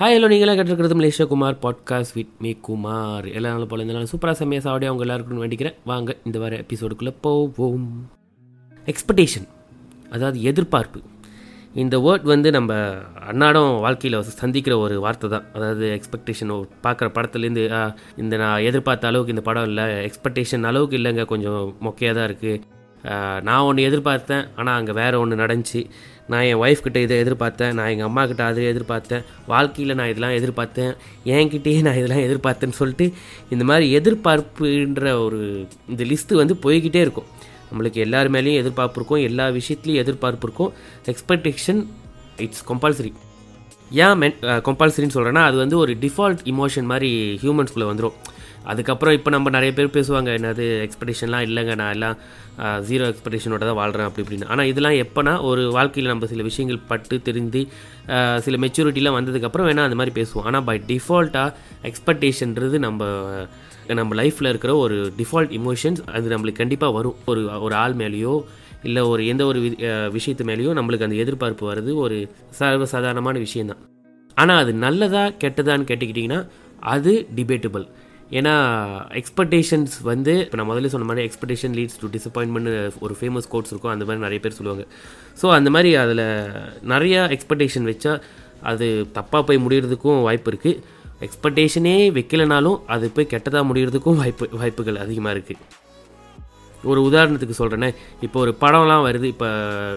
Hi hello நீங்களாம் கேட்டிருக்கிறது Malaysia Kumar podcast with me Kumar. எல்லா நாளும் போல இந்த நாள் சூப்பராக செம்மையாக சாவடியாக அவங்க எல்லாருக்கும் வேண்டிக்கிறேன். வாங்க இந்த வார எபிசோடுக்குள்ளே போவோம். எக்ஸ்பெக்டேஷன் அதாவது எதிர்பார்ப்பு. இந்த வேர்ட் வந்து நம்ம அன்னாடம் வாழ்க்கையில் சந்திக்கிற ஒரு வார்த்தை தான். அதாவது எக்ஸ்பெக்டேஷன் பார்க்குற படத்துலேருந்து இந்த நான் எதிர்பார்த்த அளவுக்கு இந்த படம் இல்லை. எக்ஸ்பெக்டேஷன் அளவுக்கு இல்லைங்க கொஞ்சம் மொக்கையாக தான் இருக்குது நான் ஒன்று எதிர்பார்த்தேன் ஆனால் அங்கே வேறு ஒன்று நடந்துச்சு. நான் என் ஒய்ஃப்கிட்ட இதை எதிர்பார்த்தேன் நான் எங்கள் அம்மாக்கிட்ட அது அதை எதிர்பார்த்தேன் வாழ்க்கையில் நான் இதெல்லாம் எதிர்பார்த்தேன் என்கிட்டயே நான் இதெல்லாம் எதிர்பார்த்தேன்னு சொல்லிட்டு இந்த மாதிரி எதிர்பார்ப்புன்ற ஒரு இந்த லிஸ்ட்டு வந்து போய்கிட்டே இருக்கும். நம்மளுக்கு எல்லார் மேலேயும் எதிர்பார்ப்பு இருக்கும் எல்லா விஷயத்துலையும் எதிர்பார்ப்பு இருக்கும். எக்ஸ்பெக்டேஷன் இட்ஸ் கம்பல்சரி ஏன் மென் கம்பல்சரின்னு சொல்கிறேன்னா அது வந்து ஒரு டிஃபால்ட் இமோஷன் மாதிரி ஹியூமன்ஸ்குள்ளே வந்துடும் அதுக்கப்புறம் இப்போ நம்ம நிறைய பேர் பேசுவாங்க என்னது எக்ஸ்பெக்டேஷன்லாம் இல்லைங்க நான் எல்லாம் ஜீரோ எக்ஸ்பெக்டேஷனோட தான் வாழ்கிறேன் அப்படி இப்படின்னு. ஆனால் இதெல்லாம் எப்போனா ஒரு வாழ்க்கையில் நம்ம சில விஷயங்கள் பட்டு தெரிந்து சில மெச்சூரிட்டிலாம் வந்ததுக்கப்புறம் வேணால் அந்த மாதிரி பேசுவோம். ஆனால் பை டிஃபால்ட்டாக எக்ஸ்பெக்டேஷன்றது நம்ம நம்ம லைஃப்பில் இருக்கிற ஒரு டிஃபால்ட் இமோஷன்ஸ் அது நம்மளுக்கு கண்டிப்பாக வரும். ஒரு ஒரு ஆள் மேலேயோ இல்லை ஒரு எந்த ஒரு விஷயத்து மேலேயோ நம்மளுக்கு அந்த எதிர்பார்ப்பு வர்றது ஒரு சர்வசாதாரணமான விஷயந்தான் ஆனால் அது நல்லதா கெட்டதான்னு கேட்டுக்கிட்டிங்கன்னா அது டிபேட்டபிள் ஏன்னா எக்ஸ்பெக்டேஷன்ஸ் வந்து இப்போ நான் முதல்ல சொன்ன மாதிரி எக்ஸ்பெக்டேஷன் லீட்ஸ் டு டிசப்பாயின்மெண்ட் ஒரு ஃபேமஸ் கோட்ஸ் இருக்கும் அந்த மாதிரி நிறைய பேர் சொல்லுவாங்க. ஸோ அந்த மாதிரி அதில் நிறையா எக்ஸ்பெக்டேஷன் வச்சா அது தப்பாக போய் முடிகிறதுக்கும் வாய்ப்பு இருக்குது எக்ஸ்பெக்டேஷனே வைக்கலனாலும் அது போய் கெட்டதாக முடிகிறதுக்கும் வாய்ப்பு வாய்ப்புகள் அதிகமாக இருக்குது ஒரு உதாரணத்துக்கு சொல்கிறேனே இப்போ ஒரு படம்லாம் வருது. இப்போ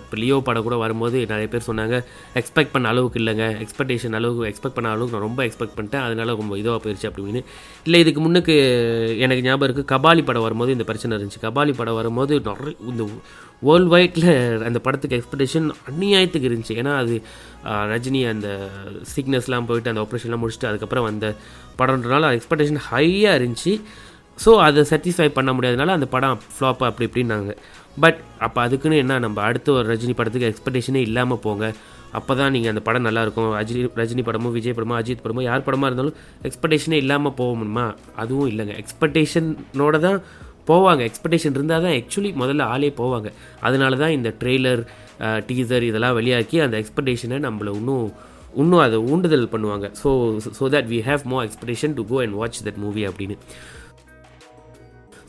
இப்போ லியோ படம் கூட வரும்போது நிறைய பேர் சொன்னாங்க எக்ஸ்பெக்ட் பண்ண அளவுக்கு இல்லைங்க. எக்ஸ்பெக்டேஷன் அளவுக்கு எக்ஸ்பெக்ட் பண்ண அளவுக்கு நான் ரொம்ப எக்ஸ்பெக்ட் பண்ணிட்டேன். அதனால ரொம்ப இதுவாக போயிடுச்சு அப்படின்னு. இல்லை இதுக்கு முன்னுக்கு எனக்கு ஞாபகம் இருக்குது கபாலி படம் வரும்போது இந்த பிரச்சனை இருந்துச்சு. கபாலி படம் வரும்போது நிறைய இந்த வேர்ல்டு வைட்டில் அந்த படத்துக்கு எக்ஸ்பெக்டேஷன் அந்நியாயத்துக்கு இருந்துச்சு. ஏன்னா அது ரஜினி அந்த சிக்னஸ்லாம் போயிட்டு அந்த ஆப்ரேஷன்லாம் முடிச்சுட்டு அதுக்கப்புறம் வந்த படம்ன்றனால எக்ஸ்பெக்டேஷன் ஹையாக இருந்துச்சு. ஸோ அதை சாட்டிஸ்ஃபை பண்ண முடியாதனால அந்த படம் ஃப்ளாப் அப்படி இப்படின்னாங்க. பட் அப்போ அதுக்குன்னு என்ன நம்ம அடுத்த ஒரு ரஜினி படத்துக்கு எக்ஸ்பெக்டேஷனே இல்லாமல் போங்க. அப்போ தான் நீங்கள் அந்த படம் நல்லாயிருக்கும். ரஜினி ரஜினி படமோ விஜய் படமோ அஜித் படமோ யார் படமாக இருந்தாலும் எக்ஸ்பெக்டேஷனே இல்லாமல் போக முடியுமா? அதுவும் இல்லைங்க. எக்ஸ்பெக்டேஷனோட தான் போவாங்க. எக்ஸ்பெக்டேஷன் இருந்தால் தான் ஆக்சுவலி முதல்ல ஆளே போவாங்க. அதனால தான் இந்த ட்ரெய்லர் டீசர் இதெல்லாம் வெளியாக்கி அந்த எக்ஸ்பெக்டேஷனை நம்மளை இன்னும் இன்னும் அதை ஊண்டுதல் பண்ணுவாங்க. So so that we have more expectation to go and watch that movie அப்படின்னு.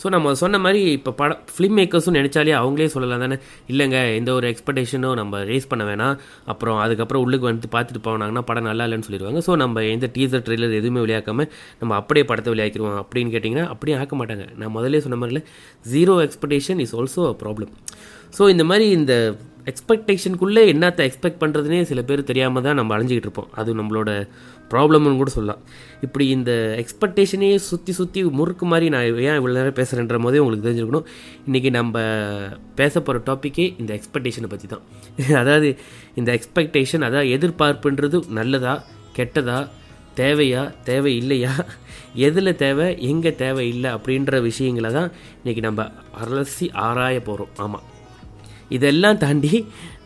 ஸோ நம்ம சொன்ன மாதிரி இப்போ படம் ஃபிலிம் மேக்கர்ஸும் நினச்சாலே அவங்களே சொல்லலாம் தானே? இல்லைங்க எந்த ஒரு எக்ஸ்பெக்டேஷனும் நம்ம ரேஸ் பண்ண வேணாம். அப்புறம் அதுக்கப்புறம் உள்ளுக்கு வந்து பார்த்துட்டு போனாங்கன்னா படம் நல்லா இல்லைன்னு சொல்லிடுவாங்க. ஸோ நம்ம எந்த டீசர் ட்ரெய்லர் எதுவுமே விளையாக்காமல் நம்ம அப்படியே படத்தை விளையாக்கிடுவோம் அப்படின்னு கேட்டிங்கன்னா அப்படியே ஆக்க மாட்டாங்க. நான் முதல்ல சொன்ன மாதிரில zero expectation is also a problem so இந்த மாதிரி இந்த எக்ஸ்பெக்டேஷனுக்குள்ளே என்னத்தை எக்ஸ்பெக்ட் பண்ணுறதுனே சில பேர் தெரியாமல் தான் நம்ம அழிஞ்சிக்கிட்டு இருப்போம். அது நம்மளோட ப்ராப்ளம்னு கூட சொல்லலாம். இப்படி இந்த எக்ஸ்பெக்டேஷனே சுற்றி சுற்றி முறுக்கு மாதிரி நான் ஏன் இவ்வளோ நேரம் பேசுகிறேன்ற போதே உங்களுக்கு தெரிஞ்சிருக்கணும். இன்றைக்கி நம்ம பேச போகிற டாப்பிக்கே இந்த எக்ஸ்பெக்டேஷனை பற்றி தான். அதாவது இந்த எக்ஸ்பெக்டேஷன் அதாவது எதிர்பார்ப்புன்றது நல்லதா கெட்டதா தேவையா தேவை இல்லையா எதில் தேவை எங்கே தேவை இல்லை அப்படின்ற விஷயங்களை தான் இன்றைக்கி நம்ம அலசி ஆராய போகிறோம் ஆமாம் இதெல்லாம் தாண்டி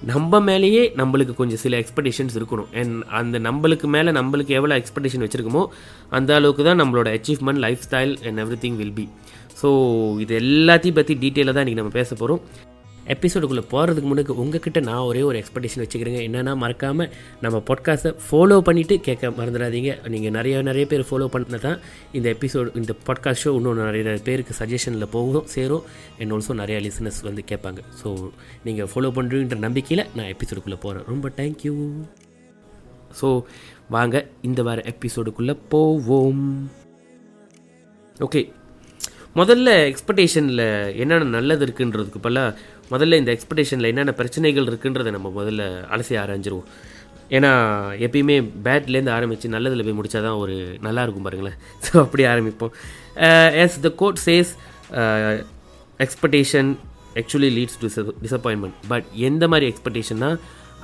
நம்ம மேலேயே நம்மளுக்கு கொஞ்சம் சில எக்ஸ்பெக்டேஷன்ஸ் இருக்கணும். அண்ட் அந்த நம்மளுக்கு மேலே நம்மளுக்கு எவ்வளோ எக்ஸ்பெக்டேஷன் வச்சுருக்கோமோ அந்த அளவுக்கு தான் நம்மளோட achievement lifestyle and everything will be so இது எல்லாத்தையும் பற்றி டீட்டெயிலாக தான் இன்றைக்கி நம்ம பேச போகிறோம் எபிசோடுக்குள்ளே போகிறதுக்கு முன்னாடி உங்ககிட்ட நான் ஒரே ஒரு எக்ஸ்பெக்டேஷன் வச்சுக்கிறேங்க. என்னென்னா மறக்காமல் நம்ம பாட்காஸ்ட்டை ஃபாலோ பண்ணிவிட்டு கேட்க மறந்துடாதீங்க. நீங்கள் நிறைய நிறைய பேர் ஃபாலோ பண்ண தான் இந்த எபிசோடு இந்த பாட்காஸ்ட் ஷோ இன்னும் நிறைய நிறைய பேருக்கு சஜஷனில் போகும் சேரும் அண்ட் ஆல்சோ நிறையா லிசனர்ஸ் வந்து கேட்பாங்க. ஸோ நீங்கள் ஃபாலோ பண்ணுறீன்ற நம்பிக்கையில் நான் எபிசோடுக்குள்ளே போகிறேன் ரொம்ப தேங்க்யூ ஸோ வாங்க இந்த வார எபிசோடுக்குள்ளே போவோம். ஓகே முதல்ல எக்ஸ்பெக்டேஷனில் என்னென்ன நல்லது இருக்குன்றதுக்கு பதிலாக முதல்ல இந்த எக்ஸ்பெக்டேஷனில் என்னென்ன பிரச்சனைகள் இருக்குன்றதை நம்ம முதல்ல அலசி ஆராய்ஞ்சிருவோம். ஏன்னா எப்பயுமே பேட்லேருந்து ஆரம்பித்து நல்லதில் போய் முடித்தா தான் ஒரு நல்லா இருக்கும் பாருங்களேன். ஸோ அப்படி ஆரம்பிப்போம். As the quote says expectation actually leads to disappointment but எந்த மாதிரி எக்ஸ்பெக்டேஷன்னா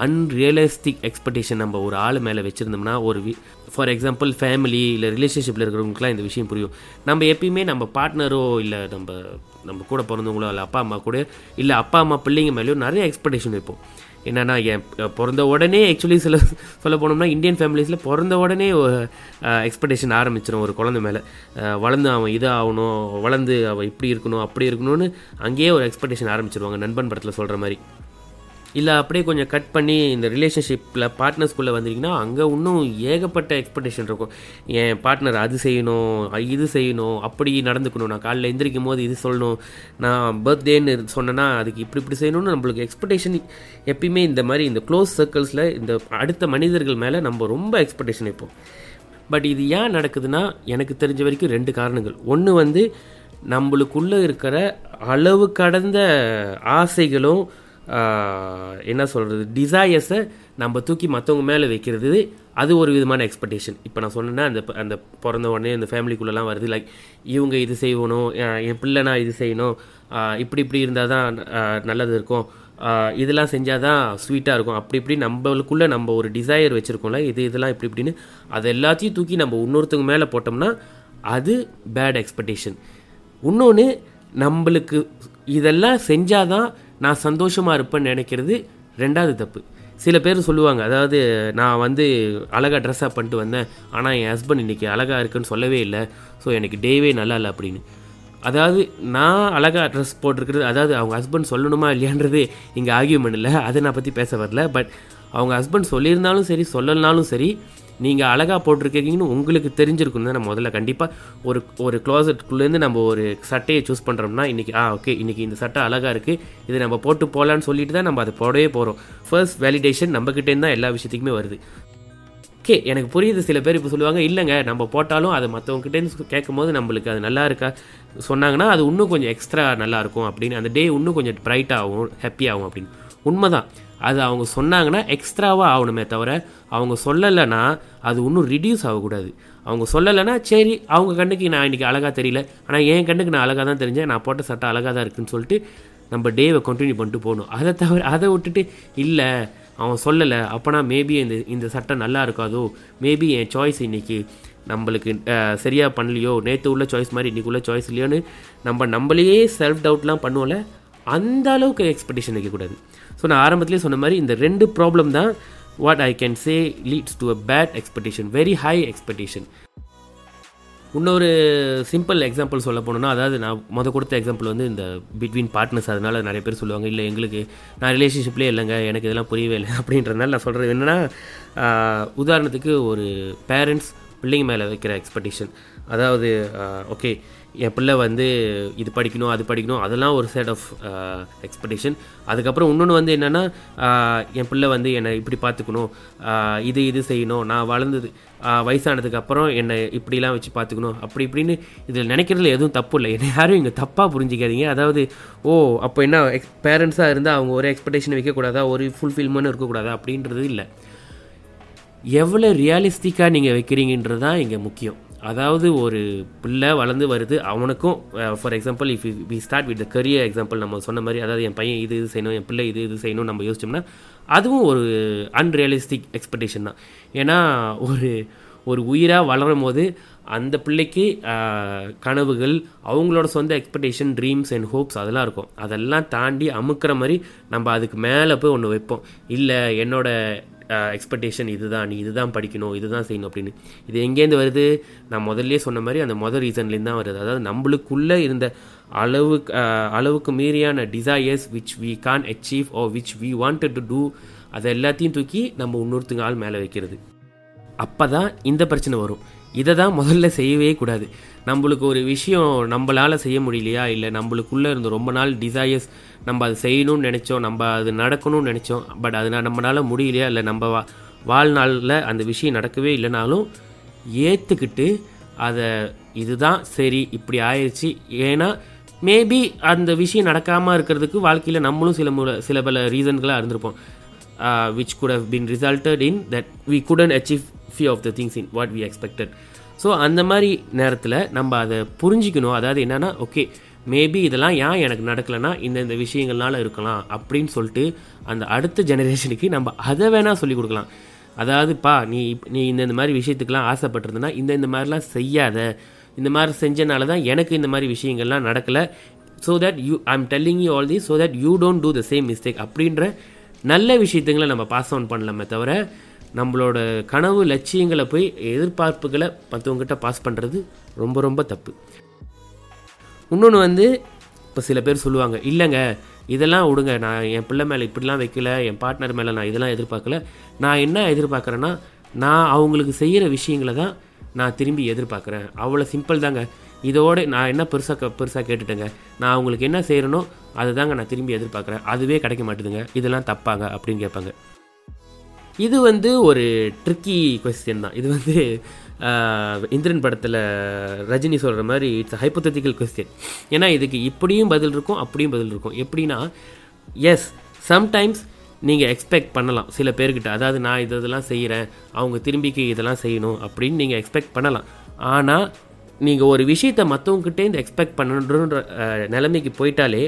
அன்ரியலிஸ்டிக் எக்ஸ்பெக்டேஷன் நம்ம ஒரு ஆள் மேலே வச்சுருந்தோம்னா ஒரு வி ஃபார் எக்ஸாம்பிள் ஃபேமிலி இல்லை ரிலேஷன்ஷிப்பில் இருக்கிறவங்களுக்குலாம் இந்த விஷயம் புரியும். நம்ம எப்பயுமே நம்ம பார்ட்னரோ இல்லை நம்ம நம்ம கூட பிறந்தவங்களோ இல்லை அப்பா அம்மா கூட இல்லை அப்பா அம்மா பிள்ளைங்க மேலேயோ நிறைய எக்ஸ்பெக்டேஷன் வைப்போம் என்னென்னா என் பிறந்த உடனே ஆக்சுவலி சில சொல்ல போனோம்னா இந்தியன் ஃபேமிலிஸில் பிறந்த உடனே எக்ஸ்பெக்டேஷன் ஆரம்பிச்சிடும் ஒரு குழந்தை மேலே. வளர்ந்து அவன் இது ஆகணும் வளர்ந்து அவன் இப்படி இருக்கணும் அப்படி இருக்கணும்னு அங்கேயே ஒரு எக்ஸ்பெக்டேஷன் ஆரம்பிச்சிருவாங்க. நண்பன் படத்தில் சொல்கிற மாதிரி. இல்லை அப்படியே கொஞ்சம் கட் பண்ணி இந்த ரிலேஷன்ஷிப்பில் பார்ட்னர்ஸ்குள்ளே வந்தீங்கன்னா அங்கே இன்னும் ஏகப்பட்ட எக்ஸ்பெக்டேஷன் இருக்கும். என் பார்ட்னர் அது செய்யணும் இது செய்யணும் அப்படி நடந்துக்கணும். நான் காலைல எந்திரிக்கும் போது இது சொல்லணும். நான் பர்த்டேன்னு சொன்னேன்னா அதுக்கு இப்படி இப்படி செய்யணும்னு நம்மளுக்கு எக்ஸ்பெக்டேஷன் எப்பயுமே இந்த மாதிரி இந்த க்ளோஸ் சர்க்கிள்ஸில் இந்த அடுத்த மனிதர்கள் மேலே நம்ம ரொம்ப எக்ஸ்பெக்டேஷன் வைப்போம். பட் இது ஏன் நடக்குதுன்னா எனக்கு தெரிஞ்ச வரைக்கும் ரெண்டு காரணங்கள். ஒன்று வந்து நம்மளுக்குள்ளே இருக்கிற அளவு கடந்த ஆசைகளும் என்ன சொல்கிறது டிசையர்ஸை நம்ம தூக்கி மற்றவங்க மேலே வைக்கிறது அது ஒரு விதமான எக்ஸ்பெக்டேஷன் இப்போ நான் சொன்னேன்னா அந்த அந்த பிறந்த உடனே இந்த ஃபேமிலிக்குள்ளெல்லாம் வருது. லைக் இவங்க இது செய்யணும் என் என் நான் இது செய்யணும் இப்படி இப்படி இருந்தால் தான் நல்லது இருக்கும். இதெல்லாம் செஞ்சால் தான் ஸ்வீட்டாக இருக்கும். அப்படி இப்படி நம்மளுக்குள்ளே நம்ம ஒரு டிசையர் வச்சுருக்கோம்ல இது இதெல்லாம் இப்படி இப்படின்னு அது எல்லாத்தையும் தூக்கி நம்ம இன்னொருத்தவங்க மேலே போட்டோம்னா அது பேட் எக்ஸ்பெக்டேஷன் இன்னொன்று நம்மளுக்கு இதெல்லாம் செஞ்சாதான் நான் சந்தோஷமாக இருப்பேன்னு நினைக்கிறது ரெண்டாவது தப்பு. சில பேர் சொல்லுவாங்க அதாவது நான் வந்து அழகாக ட்ரெஸ்ஸாக பண்ணிட்டு வந்தேன் ஆனால் என் ஹஸ்பண்ட் இன்றைக்கி அழகாக இருக்குன்னு சொல்லவே இல்லை ஸோ எனக்கு டேவே நல்லா இல்லை அப்படின்னு. அதாவது நான் அழகாக ட்ரெஸ் போட்டிருக்கிறது அதாவது அவங்க ஹஸ்பண்ட் சொல்லணுமா இல்லையான்றது இங்கே ஆகியும் இல்லை அதை நான் பற்றி பேச வரல பட் அவங்க ஹஸ்பண்ட் சொல்லியிருந்தாலும் சரி சொல்லலனாலும் சரி நீங்கள் அழகாக போட்டிருக்கீங்கன்னு உங்களுக்கு தெரிஞ்சிருக்கும் தான் முதல்ல கண்டிப்பாக ஒரு ஒரு க்ளோசட்குள்ளேருந்து நம்ம ஒரு சட்டையை சூஸ் பண்ணுறோம்னா இன்றைக்கி ஆ ஓகே இன்றைக்கி இந்த சட்டை அழகாக இருக்குது இது நம்ம போட்டு போகலான்னு சொல்லிட்டு தான் நம்ம அதை போடவே போகிறோம் ஃபர்ஸ்ட் வேலிடேஷன் நம்மக்கிட்டேருந்து தான் எல்லா விஷயத்துக்குமே வருது. ஓகே எனக்கு புரியுது சில பேர் இப்போ சொல்லுவாங்க இல்லைங்க நம்ம போட்டாலும் அது மற்றவங்ககிட்டேருந்து கேட்கும் போது நம்மளுக்கு அது நல்லா இருக்கா? சொன்னாங்கன்னா அது இன்னும் கொஞ்சம் எக்ஸ்ட்ரா நல்லாயிருக்கும் அப்படின்னு அந்த டே இன்னும் கொஞ்சம் பிரைட் ஆகும் ஹாப்பி ஆகும் அப்படின்னு. உண்மைதான். அது அவங்க சொன்னாங்கன்னா எக்ஸ்ட்ராவாக ஆகணுமே தவிர அவங்க சொல்லலைன்னா அது இன்னும் ரிடியூஸ் ஆகக்கூடாது. அவங்க சொல்லலைன்னா சரி அவங்க கண்ணுக்கு நான் இன்றைக்கி அழகாக தெரியல. ஆனால் என் கண்ணுக்கு நான் அழகாக தான் தெரிஞ்சேன். நான் போட்ட சட்டை அழகாக தான் இருக்குன்னு சொல்லிட்டு நம்ம டேவை கண்டினியூ பண்ணிட்டு போகணும். அதை தவிர அதை விட்டுட்டு இல்லை அவன் சொல்லலை. அப்போனா மேபி இந்த இந்த சட்டை நல்லா இருக்காதோ? மேபி என் சாய்ஸ் இன்றைக்கி நம்மளுக்கு சரியாக பண்ணலையோ? நேற்று உள்ள சாய்ஸ் மாதிரி இன்னைக்கு உள்ள சாய்ஸ் இல்லையோன்னு நம்ம நம்மளையே செல்ஃப் டவுட்லாம் பண்ணுவோம்ல அந்த அளவுக்கு எக்ஸ்பெக்டேஷன் வைக்கக்கூடாது. ஸோ நான் ஆரம்பத்துலேயே சொன்ன மாதிரி இந்த ரெண்டு ப்ராப்ளம் தான் what I can say leads to a bad expectation very high expectation இன்னொரு சிம்பிள் எக்ஸாம்பிள் சொல்ல போனோம்னா அதாவது நான் முத கொடுத்த எக்ஸாம்பிள் வந்து இந்த பிட்வீன் பார்ட்னர்ஸ் அதனால நிறைய பேர் சொல்லுவாங்க இல்லை எங்களுக்கு நான் ரிலேஷன்ஷிப்லேயே இல்லைங்க எனக்கு இதெல்லாம் புரியவே இல்லை அப்படின்றதுனால நான் சொல்கிறது என்னென்னா உதாரணத்துக்கு ஒரு பேரண்ட்ஸ் பிள்ளைங்க மேலே வைக்கிற எக்ஸ்பெக்டேஷன் அதாவது ஓகே என் பிள்ளை வந்து இது படிக்கணும் அது படிக்கணும் அதெல்லாம் ஒரு செட் ஆஃப் எக்ஸ்பெக்டேஷன் அதுக்கப்புறம் இன்னொன்று வந்து என்னென்னா uh, என் பிள்ளை வந்து என்னை இப்படி பார்த்துக்கணும் uh, இது இது செய்யணும். நான் வளர்ந்தது uh, வயசானதுக்கப்புறம் என்னை இப்படிலாம் வச்சு பார்த்துக்கணும். அப்படி இப்படின்னு இதில் நினைக்கிறதுல எதுவும் தப்பு இல்லை. என்னை யாரும் இங்கே தப்பாக புரிஞ்சிக்காதீங்க. அதாவது ஓ அப்போ என்ன எக்ஸ் பேரண்ட்ஸாக இருந்தால் அவங்க ஒரு எக்ஸ்பெக்டேஷன் வைக்கக்கூடாதா? ஒரு ஃபுல்ஃபில்மெண்ட் இருக்கக்கூடாதா? அப்படின்றது இல்லை. எவ்வளோ ரியலிஸ்டிக்காக நீங்கள் வைக்கிறீங்கன்றது தான் இங்கே முக்கியம். அதாவது ஒரு பிள்ளை வளர்ந்து வருது அவனுக்கும் for example if we start with the career example நம்ம சொன்ன மாதிரி அதாவது என் பையன் இது இது செய்யணும் என் பிள்ளை இது இது செய்யணும் நம்ம யோசிச்சோம்னா அதுவும் ஒரு அன்ரியலிஸ்டிக் எக்ஸ்பெக்டேஷன் தான். ஏன்னா ஒரு ஒரு உயிராக வளரும் போது அந்த பிள்ளைக்கு கனவுகள் அவங்களோட சொந்த எக்ஸ்பெக்டேஷன் ட்ரீம்ஸ் அண்ட் ஹோப்ஸ் அதெல்லாம் இருக்கும். அதெல்லாம் தாண்டி அமுக்கிற மாதிரி நம்ம அதுக்கு மேலே போய் ஒன்று வைப்போம். இல்லை என்னோட எக்ஸ்பெக்டேஷன் இதுதான் நீ இதுதான் படிக்கணும் இதுதான் செய்யணும் அப்படின்னு. இது எங்கேருந்து வருது? நான் முதல்லயே சொன்ன மாதிரி அந்த முதல் ரீசன்லேருந்து தான் வருது. அதாவது நம்மளுக்குள்ளே இருந்த அளவுக்கு அளவுக்கு மீறியான desires which we can achieve oh which we wanted to do அதை எல்லாத்தையும் தூக்கி நம்ம இன்னொருத்தங்க ஆள் மேலே வைக்கிறது. அப்போ தான் இந்த பிரச்சனை வரும். இதை தான் முதல்ல செய்யவே கூடாது. நம்மளுக்கு ஒரு விஷயம் நம்மளால் செய்ய முடியலையா? இல்லை நம்மளுக்குள்ளே இருந்த ரொம்ப நாள் டிசையர்ஸ் நம்ம அது செய்யணும்னு நினச்சோம் நம்ம அது நடக்கணும்னு நினச்சோம் பட் அது நம்மளால் முடியலையா? இல்லை நம்ம வா வாழ்நாளில் அந்த விஷயம் நடக்கவே இல்லைனாலும் ஏற்றுக்கிட்டு அதை இதுதான் சரி இப்படி ஆயிடுச்சு ஏன்னா மேபி அந்த விஷயம் நடக்காமல் இருக்கிறதுக்கு வாழ்க்கையில் நம்மளும் சில முறை சில பல ரீசன்களாக இருந்திருப்போம் which could have been resulted in that we couldn't achieve few of the things in what we expected so அந்த மாதிரி நேரத்தில் நம்ம அதை புரிஞ்சிக்கணும். அதாவது என்னென்னா ஓகே மேபி இதெல்லாம் ஏன் எனக்கு நடக்கலைன்னா இந்த இந்த விஷயங்கள்னால இருக்கலாம் அப்படின்னு சொல்லிட்டு அந்த அடுத்த ஜெனரேஷனுக்கு நம்ம அதை வேணால் சொல்லிக் கொடுக்கலாம். அதாவதுப்பா நீ இப்- நீ இந்த இந்த மாதிரி விஷயத்துக்கெல்லாம் ஆசைப்பட்டிருந்தனா இந்த இந்த மாதிரிலாம் செய்யாத. இந்த மாதிரி செஞ்சனால தான் எனக்கு இந்த மாதிரி விஷயங்கள்லாம் நடக்கலை. So that you I am telling you all the so that you don't do the same mistake அப்படின்ற நல்ல விஷயத்துங்களை நம்ம பாஸ் ஆன் பண்ணலாமே தவிர நம்மளோட கனவு லட்சியங்களை போய் எதிர்பார்ப்புகளை மற்றவங்ககிட்ட பாஸ் பண்ணுறது ரொம்ப ரொம்ப தப்பு. இன்னொன்று வந்து இப்போ சில பேர் சொல்லுவாங்க இல்லைங்க இதெல்லாம் விடுங்க நான் என் பிள்ளை மேலே இப்படிலாம் வைக்கல என் பார்ட்னர் மேலே நான் இதெல்லாம் எதிர்பார்க்கல. நான் என்ன எதிர்பார்க்குறேன்னா நான் அவங்களுக்கு செய்கிற விஷயங்களை தான் நான் திரும்பி எதிர்பார்க்குறேன். அவ்வளோ சிம்பிள் தாங்க. இதோடு நான் என்ன பெருசாக பெருசாக கேட்டுட்டேங்க. நான் அவங்களுக்கு என்ன செய்கிறேனோ அதை தாங்க நான் திரும்பி எதிர்பார்க்குறேன். அதுவே கிடைக்க மாட்டேதுங்க. இதெல்லாம் தப்பாங்க அப்படின்னு கேட்பாங்க. இது வந்து ஒரு ட்ரிக்கி கொஸ்டின் தான். இது வந்து இந்திரன் படத்தில் ரஜினி சொல்கிற மாதிரி இட்ஸ் ஹைப்போதட்டிக்கல் கொஸ்டின் ஏன்னா இதுக்கு இப்படியும் பதில் இருக்கும் அப்படியும் பதில் இருக்கும். எப்படின்னா எஸ் சம்டைம்ஸ் நீங்கள் எக்ஸ்பெக்ட் பண்ணலாம். சில பேர்கிட்ட அதாவது நான் இது இதெல்லாம் செய்கிறேன் அவங்க திரும்பிக்கு இதெல்லாம் செய்யணும் அப்படின்னு நீங்கள் எக்ஸ்பெக்ட் பண்ணலாம். ஆனால் நீங்கள் ஒரு விஷயத்தை மற்றவங்ககிட்டே இந்த எக்ஸ்பெக்ட் பண்ணணுன்ற நிலைமைக்கு போயிட்டாலே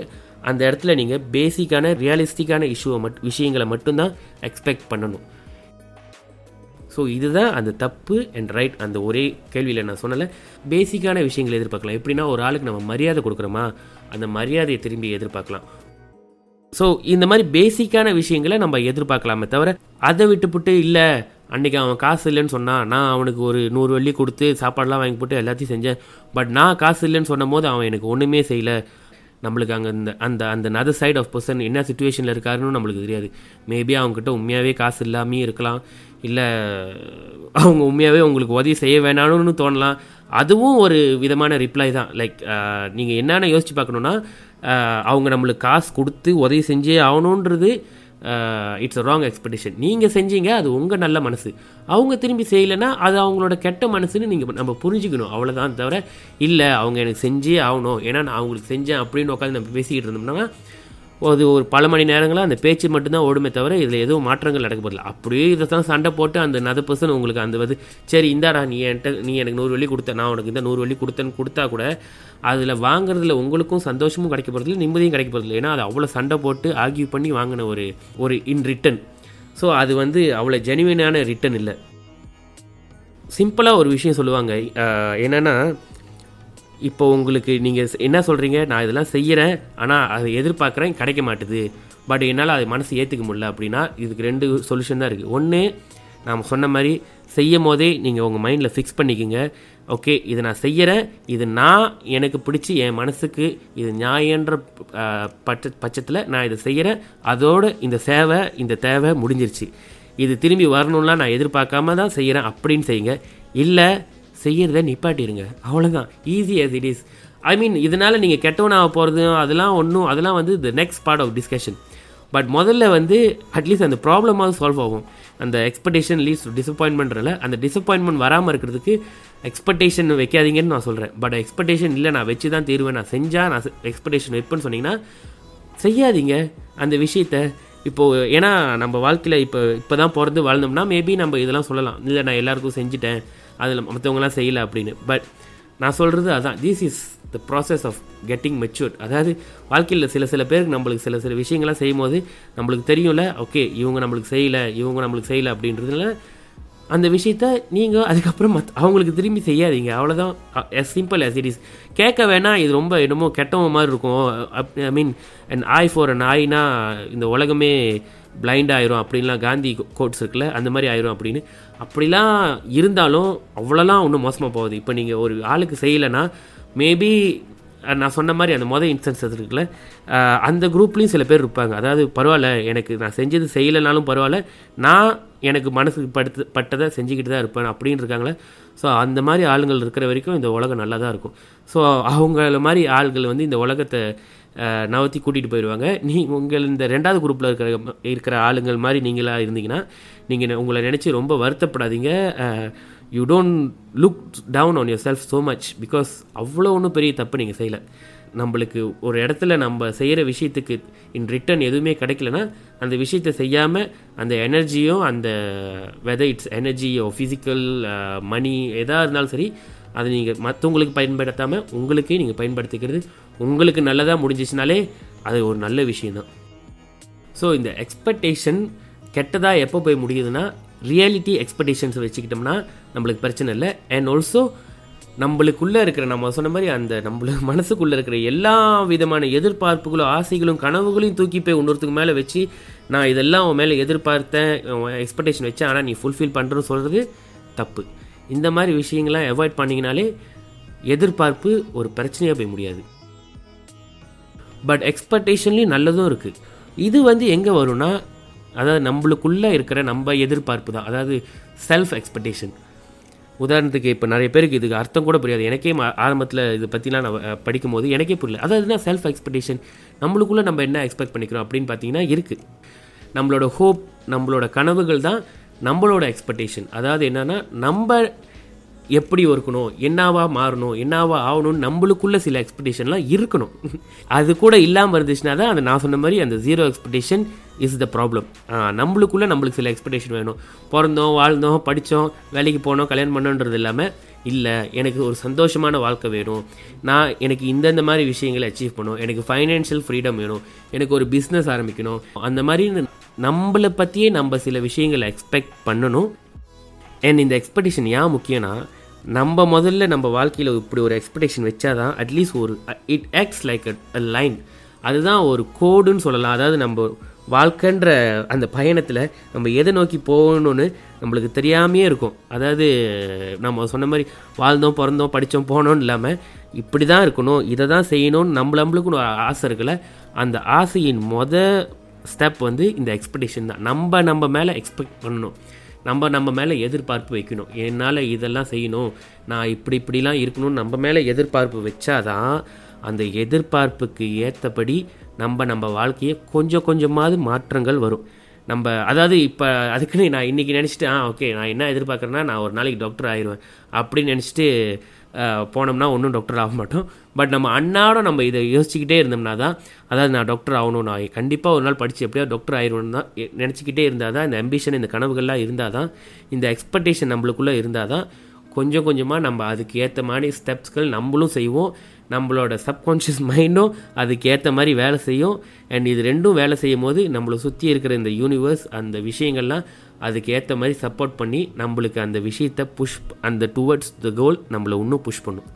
அந்த இடத்துல நீங்கள் பேசிக்கான ரியலிஸ்டிக்கான இஷ்யூவை மட் விஷயங்களை மட்டும்தான் எக்ஸ்பெக்ட் பண்ணணும். ஸோ இதுதான் அந்த தப்பு அண்ட் ரைட் அந்த ஒரே கேள்வியில் நான் சொன்னல பேசிக்கான விஷயங்களை எதிர்பார்க்கலாம். எப்படின்னா ஒரு ஆளுக்கு நம்ம மரியாதை கொடுக்குறோமா? அந்த மரியாதையை திரும்பி எதிர்பார்க்கலாம். ஸோ இந்த மாதிரி பேசிக்கான விஷயங்களை நம்ம எதிர்பார்க்கலாமே தவிர அதை விட்டுப்புட்டு இல்லை அன்றைக்கி அவன் காசு இல்லைன்னு சொன்னான் நான் அவனுக்கு ஒரு நூறு வெள்ளி கொடுத்து சாப்பாடெலாம் வாங்கி போட்டு எல்லாத்தையும் செஞ்சேன். பட் நான் காசு இல்லைன்னு சொன்னும் போது அவன் எனக்கு ஒன்றுமே செய்யலை. நம்மளுக்கு அங்கே இந்த அந்த அந்த நதர் சைட் ஆஃப் பர்சன் என்ன சுச்சுவேஷனில் இருக்காருன்னு நம்மளுக்கு தெரியாது. மேபி அவங்ககிட்ட உண்மையாகவே காசு இல்லாமே இருக்கலாம். இல்லை அவங்க உண்மையாகவே உங்களுக்கு உதவி செய்ய வேணாம்னு தோணலாம். அதுவும் ஒரு விதமான ரிப்ளை தான். லைக் நீங்கள் என்னென்ன யோசித்து பார்க்கணுன்னா அவங்க நம்மளுக்கு காசு கொடுத்து உதவி செஞ்சே ஆகணுன்றது இட்ஸ் ராங் எக்ஸ்பெக்டேஷன் நீங்கள் செஞ்சீங்க அது உங்கள் நல்ல மனசு. அவங்க திரும்பி செய்யலைன்னா அது அவங்களோட கெட்ட மனசுன்னு நீங்கள் நம்ம புரிஞ்சுக்கணும். அவ்வளோதான் தவிர இல்லை அவங்க எனக்கு செஞ்சே ஆகணும். ஏன்னா நான் அவங்களுக்கு செஞ்சேன் அப்படின்னு உட்காந்து நம்ம பேசிக்கிட்டு இருந்தோம்னா அது ஒரு பல மணி நேரங்களாக அந்த பேச்சு மட்டும்தான் ஓடுமே தவிர இதில் எதுவும் மாற்றங்கள் நடக்க போதில்லை அப்படியே இதை தான் சண்டை போட்டு அந்த நத பர்சன் உங்களுக்கு அந்த வந்து சரி இந்தாடா நீ என்கிட்ட நீ எனக்கு நூறு வழி கொடுத்த நான் உனக்கு இந்த நூறு வழி கொடுத்தேன்னு கொடுத்தா கூட அதில் வாங்குறதுல உங்களுக்கும் சந்தோஷமும் கிடைக்க போகிறதில்ல நிம்மதியும் கிடைக்க போகிறதில்ல ஏன்னா அது அவ்வளோ சண்டை போட்டு ஆர்கியூ பண்ணி வாங்கின ஒரு ஒரு இன் ரிட்டன் ஸோ அது வந்து அவ்வளோ ஜெனுவினான ரிட்டன் இல்லை. சிம்பிளாக ஒரு விஷயம் சொல்லுவாங்க. என்னென்னா இப்போ உங்களுக்கு நீங்கள் என்ன சொல்கிறீங்க நான் இதெல்லாம் செய்கிறேன் ஆனால் அதை எதிர்பார்க்குறேன். கிடைக்க மாட்டுது. பட் என்னால் அதை மனசு ஏற்றுக்க முடியல அப்படின்னா இதுக்கு ரெண்டு சொல்யூஷன் தான் இருக்குது ஒன்று நாம் சொன்ன மாதிரி செய்யும் போதே நீங்கள் உங்கள் மைண்டில் ஃபிக்ஸ் பண்ணிக்கோங்க. ஓகே இதை நான் செய்கிறேன் இது நான் எனக்கு பிடிச்சி என் மனசுக்கு இது நியாயன்ற பட்ச பட்சத்தில் நான் இதை செய்கிறேன் அதோட இந்த சேவை இந்த தேவை முடிஞ்சிருச்சு. இது திரும்பி வரணும்லாம் நான் எதிர்பார்க்காம தான் செய்கிறேன் அப்படின்னு செய்யுங்க. இல்லை செய்கிறத நிப்பாட்டிடுங்க. அவ்வளோதான் easy as it is I mean இதனால் நீங்கள் கெட்டவனாக போகிறது அதெல்லாம் ஒன்றும் அதெல்லாம் வந்து the next part of discussion but முதல்ல வந்து அட்லீஸ்ட் அந்த ப்ராப்ளமாவது சால்வ் ஆகும். அந்த எக்ஸ்பெக்டேஷன் லீஸ் டிசப்பாயின்மெண்ட்றல அந்த டிசப்பாயின்மெண்ட் வராமல் இருக்கிறதுக்கு எக்ஸ்பெக்டேஷன் வைக்காதீங்கன்னு நான் சொல்கிறேன் பட் எக்ஸ்பெக்டேஷன் இல்லை நான் வச்சு தான் தீருவேன். நான் செஞ்சால் நான் எக்ஸ்பெக்டேஷன் வைப்பேன்னு சொன்னீங்கன்னா செய்யாதீங்க. அந்த விஷயத்த இப்போது ஏன்னா நம்ம வாழ்க்கையில் இப்போ இப்போ தான் பிறந்து வாழ்ந்தோம்னா மேபி நம்ம இதெல்லாம் சொல்லலாம். இல்லை நான் எல்லாருக்கும் செஞ்சுட்டேன். அதில் மற்றவங்களாம் செய்யலை அப்படின்னு. பட் நான் சொல்கிறது அதான். This is the process of getting matured அதாவது வாழ்க்கையில் சில சில பேருக்கு நம்மளுக்கு சில சில விஷயங்கள்லாம் செய்யும் போது நம்மளுக்கு தெரியும்ல ஓகே இவங்க நம்மளுக்கு செய்யலை இவங்க நம்மளுக்கு செய்யலை அப்படின்றதுனால அந்த விஷயத்த நீங்கள் அதுக்கப்புறம் மத் அவங்களுக்கு திரும்பி செய்யாதீங்க. அவ்வளோதான் as simple as it is கேட்க வேணாம். இது ரொம்ப என்னமோ கெட்டவங்க மாதிரி இருக்கும். I mean and eye for an ஆய்னா இந்த உலகமே பிளைண்ட் ஆயிரும் அப்படின்லாம் காந்தி கோட்ஸ் இருக்குல்ல அந்த மாதிரி ஆயிரும் அப்படின்னு. அப்படிலாம் இருந்தாலும் அவ்வளோலாம் ஒன்றும் மோசமாக போகுது. இப்போ நீங்கள் ஒரு ஆளுக்கு செய்யலைன்னா மேபி நான் சொன்ன மாதிரி அந்த மொதல் இன்ஸ்டன்ஸ் இருக்குல்ல அந்த குரூப்லேயும் சில பேர் இருப்பாங்க. அதாவது பரவாயில்ல எனக்கு நான் செஞ்சது செய்யலைனாலும் பரவாயில்ல நான் எனக்கு மனசுக்கு படுத்து பட்டதை செஞ்சுக்கிட்டு தான் இருப்பேன் அப்படின்னு இருக்காங்களே. ஸோ அந்த மாதிரி ஆளுங்கள் இருக்கிற வரைக்கும் இந்த உலகம் நல்லா தான் இருக்கும். ஸோ அவங்கள மாதிரி ஆள்கள் வந்து இந்த உலகத்தை அஹ், கூட்டிகிட்டு போயிடுவாங்க நீ உங்கள் இந்த ரெண்டாவது குரூப்பில் இருக்கிற இருக்கிற ஆளுங்கள் மாதிரி நீங்களாக இருந்தீங்கன்னா நீங்கள் உங்களை நினச்சி ரொம்ப வருத்தப்படாதீங்க. You don't look down on yourself so much because அவ்வளோ ஒன்றும் பெரிய தப்பு நீங்கள் செய்யலை. நம்மளுக்கு ஒரு இடத்துல நம்ம செய்கிற விஷயத்துக்கு இன் ரிட்டர்ன் எதுவுமே கிடைக்கலனா அந்த விஷயத்தை செய்யாமல் அந்த எனர்ஜியும் அந்த வெதர் இட்ஸ் எனர்ஜியோ ஃபிசிக்கல் மணி எதாக இருந்தாலும் சரி அதை நீங்கள் மற்றவங்களுக்கு பயன்படுத்தாமல் உங்களுக்கே நீங்கள் பயன்படுத்திக்கிறது உங்களுக்கு நல்லதாக முடிஞ்சிச்சுனாலே அது ஒரு நல்ல விஷயந்தான் ஸோ இந்த எக்ஸ்பெக்டேஷன் கெட்டதாக எப்போ போய் முடியுதுன்னா ரியாலிட்டி எக்ஸ்பெக்டேஷன்ஸை வச்சுக்கிட்டோம்னா நம்மளுக்கு பிரச்சனை இல்லை. அண்ட் ஆல்சோ நம்மளுக்குள்ளே இருக்கிற நம்ம சொன்ன மாதிரி அந்த நம்மளுக்கு மனசுக்குள்ளே இருக்கிற எல்லா விதமான எதிர்பார்ப்புகளும் ஆசைகளும் கனவுகளையும் தூக்கி போய் இன்னொருத்துக்கு மேலே வச்சு நான் இதெல்லாம் உன் மேலே எதிர்பார்த்தேன் எக்ஸ்பெக்டேஷன் வச்சேன் ஆனால் நீ ஃபுல்ஃபில் பண்ணுறன்னு சொல்கிறது தப்பு. இந்த மாதிரி விஷயங்கள்லாம் அவாய்ட் பண்ணிங்கனாலே எதிர்பார்ப்பு ஒரு பிரச்சனையாக போய் முடியாது. பட் எக்ஸ்பெக்டேஷன்லேயும் நல்லதும் இருக்குது இது வந்து எங்கே வரும்னா அதாவது நம்மளுக்குள்ளே இருக்கிற நம்ம எதிர்பார்ப்பு தான். அதாவது செல்ஃப் எக்ஸ்பெக்டேஷன் உதாரணத்துக்கு இப்போ நிறைய பேருக்கு இதுக்கு அர்த்தம் கூட புரியாது. எனக்கே ஆரம்பத்தில் இதை பற்றிலாம் நான் படிக்கும்போது எனக்கே புரியல. அதாவது செல்ஃப் எக்ஸ்பெக்டேஷன் நம்மளுக்குள்ளே நம்ம என்ன எக்ஸ்பெக்ட் பண்ணிக்கிறோம் அப்படின்னு பார்த்தீங்கன்னா இருக்குது நம்மளோட ஹோப் நம்மளோட கனவுகள் தான் நம்மளோட எக்ஸ்பெக்டேஷன் அதாவது என்னென்னா நம்ம எப்படி இருக்கணும் என்னவா மாறணும் என்னவா ஆகணும்னு நம்மளுக்குள்ள சில எக்ஸ்பெக்டேஷன்லாம் இருக்கணும். அது கூட இல்லாமல் இருந்துச்சுன்னா தான் அந்த நான் சொன்ன மாதிரி அந்த zero expectation is the problem நம்மளுக்குள்ள நம்மளுக்கு சில எக்ஸ்பெக்டேஷன் வேணும். பிறந்தோம் வாழ்ந்தோம் படித்தோம் வேலைக்கு போனோம் கல்யாணம் பண்ணோன்றது இல்லாமல் இல்லை எனக்கு ஒரு சந்தோஷமான வாழ்க்கை வேணும். நான் எனக்கு இந்தந்த மாதிரி விஷயங்களை அச்சீவ் பண்ணணும். எனக்கு ஃபைனான்ஷியல் ஃப்ரீடம் வேணும். எனக்கு ஒரு பிஸ்னஸ் ஆரம்பிக்கணும். அந்த மாதிரி நம்மளை பற்றியே நம்ம சில விஷயங்களை எக்ஸ்பெக்ட் பண்ணணும். அண்ட் இந்த எக்ஸ்பெக்டேஷன் ஏன் முக்கியம்னா நம்ம முதல்ல நம்ம வாழ்க்கையில் இப்படி ஒரு எக்ஸ்பெக்டேஷன் வச்சா தான் அட்லீஸ்ட் ஒரு it acts like a line அதுதான் ஒரு கோடுன்னு சொல்லலாம். அதாவது நம்ம வாழ்க்கைன்ற அந்த பயணத்தில் நம்ம எதை நோக்கி போகணும்னு நம்மளுக்கு தெரியாமையே இருக்கும். அதாவது நம்ம சொன்ன மாதிரி வாழ்ந்தோம் பிறந்தோம் படித்தோம் போனோம்னு இல்லாமல் இப்படி தான் இருக்கணும். இதை தான் செய்யணும்னு நம்ம நம்மளுக்கு ஒரு ஆசை இருக்குல்ல. அந்த ஆசையின் மொதல் ஸ்டெப் வந்து இந்த எக்ஸ்பெக்டேஷன் தான். நம்ம நம்ம மேலே எக்ஸ்பெக்ட் பண்ணணும். நம்ம நம்ம மேலே எதிர்பார்ப்பு வைக்கணும். என்னால் இதெல்லாம் செய்யணும். நான் இப்படி இப்படிலாம் இருக்கணும்னு நம்ம மேலே எதிர்பார்ப்பு வச்சாதான் அந்த எதிர்பார்ப்புக்கு ஏற்றபடி நம்ம நம்ம வாழ்க்கையை கொஞ்சம் கொஞ்சமாவது மாற்றங்கள் வரும். நம்ம அதாவது இப்போ அதுக்குன்னு நான் இன்றைக்கி நினச்சிட்டு ஆ ஓகே நான் என்ன எதிர்பார்க்குறேன்னா நான் ஒரு நாளைக்கு டாக்டர் ஆயிடுவேன். அப்படின்னு நினச்சிட்டு போனோம்னா ஒன்றும் டாக்டர் ஆக மாட்டோம். பட் நம்ம அன்னாடம் நம்ம இதை யோசிச்சுக்கிட்டே இருந்தோம்னா தான் அதாவது நான் டாக்டர் ஆகணும் நான் கண்டிப்பாக ஒரு நாள் படித்து எப்படியா டாக்டர் ஆயிடுவேன் தான் நினச்சிக்கிட்டே இருந்தால் தான் இந்த அம்பிஷன் இந்த கனவுகள்லாம் இருந்தால் தான் இந்த எக்ஸ்பெக்டேஷன் நம்மளுக்குள்ளே இருந்தால் தான் கொஞ்சம் கொஞ்சமாக நம்ம அதுக்கு ஏற்ற மாதிரி ஸ்டெப்ஸ்கள் நம்மளும் செய்வோம். நம்மளோட சப்கான்ஷியஸ் மைண்டும் அதுக்கு ஏற்ற மாதிரி வேலை செய்யும். அண்ட் இது ரெண்டும் வேலை செய்யும் போது நம்மளை சுற்றி இருக்கிற இந்த யூனிவர்ஸ் அந்த விஷயங்கள்லாம் அதுக்கு ஏற்ற மாதிரி சப்போர்ட் பண்ணி நம்மளுக்கு அந்த விஷயத்தை புஷ் அந்த டுவர்ட்ஸ் த கோல் நம்மளை இன்னும் புஷ் பண்ணும்.